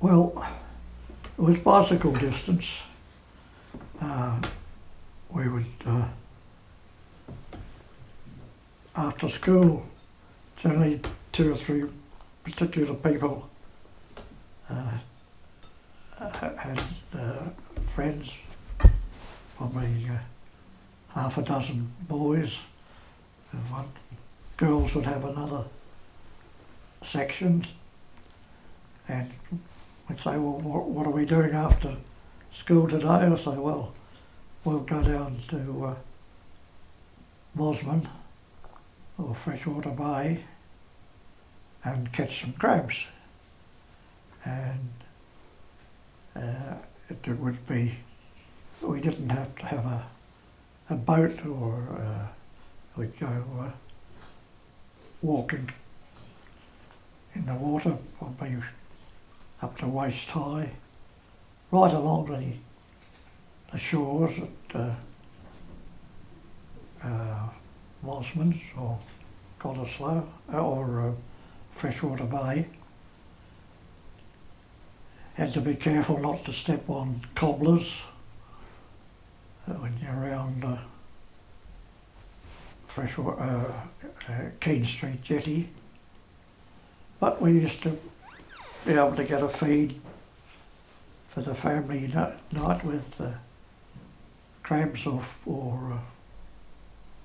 Well, it was bicycle distance. Uh, we would, uh, after school, generally two or three particular people uh, had uh, friends, probably uh, half a dozen boys, and one girls would have another section, and we'd say, well, what, what are we doing after school today? I say, well, we'll go down to uh, Mosman or Freshwater Bay and catch some crabs. And uh, it would be, we didn't have to have a, a boat or uh, we'd go uh, walking in the water, probably up to waist high, right along the, the shores at uh, uh, Mosman's or Cottesloe or uh, Freshwater Bay. Had to be careful not to step on cobblers uh, when you're around uh, Freshwater, uh, uh, Keane Street jetty. But we used to be able to get a feed for the family ni- night with uh, crabs or, or uh,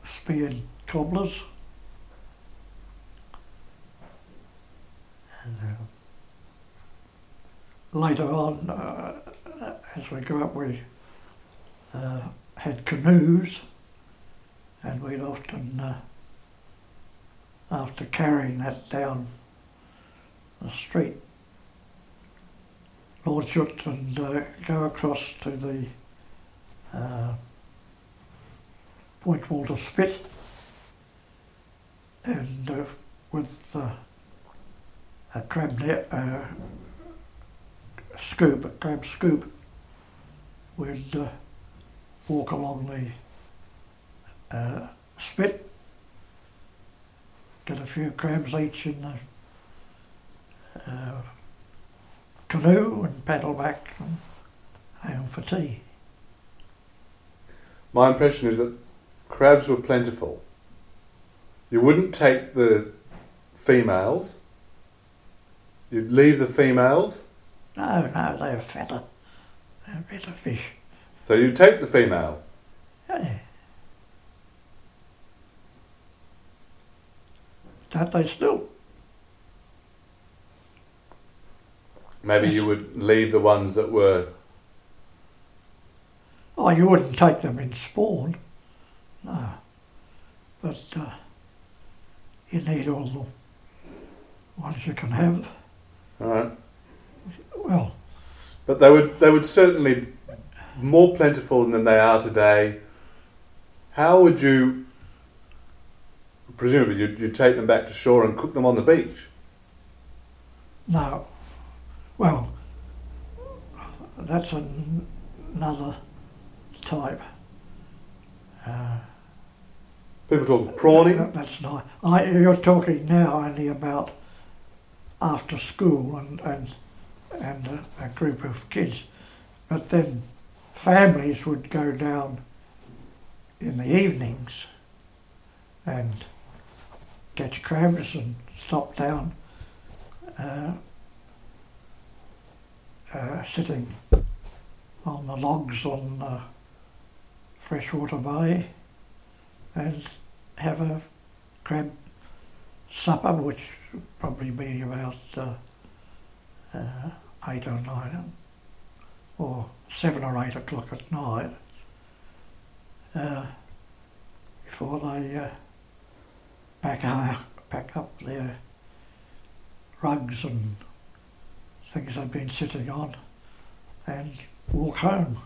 speared cobblers. And uh, later on, uh, as we grew up, we uh, had canoes, and we'd often, uh, after carrying that down the street, it and uh, go across to the uh, Point Walter Spit, and uh, with uh, a crab net, uh, scoop, a crab scoop, we'd uh, walk along the spit, get a few crabs each in the canoe and paddle back and home for tea. My impression is that crabs were plentiful. You wouldn't take the females. You'd leave the females. No, no, they're fatter. They're better fish. So you'd take the female. Yeah. Don't they still? Maybe you would leave the ones that were. Oh, you wouldn't take them in spawn. No. But uh, you need all the ones you can have. All right. Well, But they would they would certainly more plentiful than they are today. How would you presumably you'd, you'd take them back to shore and cook them on the beach? no. Well, that's an, another type. Uh, People talk prawning. That- That's not. I, you're talking now only about after school and and and a, a group of kids, but then families would go down in the evenings and catch crabs and stop down, uh, uh, sitting on the logs on uh, Freshwater Bay and have a crab supper, which would probably be about uh, uh, eight or nine, or seven or eight o'clock at night, uh, before they uh, pack, up, pack up their rugs and things I've been sitting on and walk home.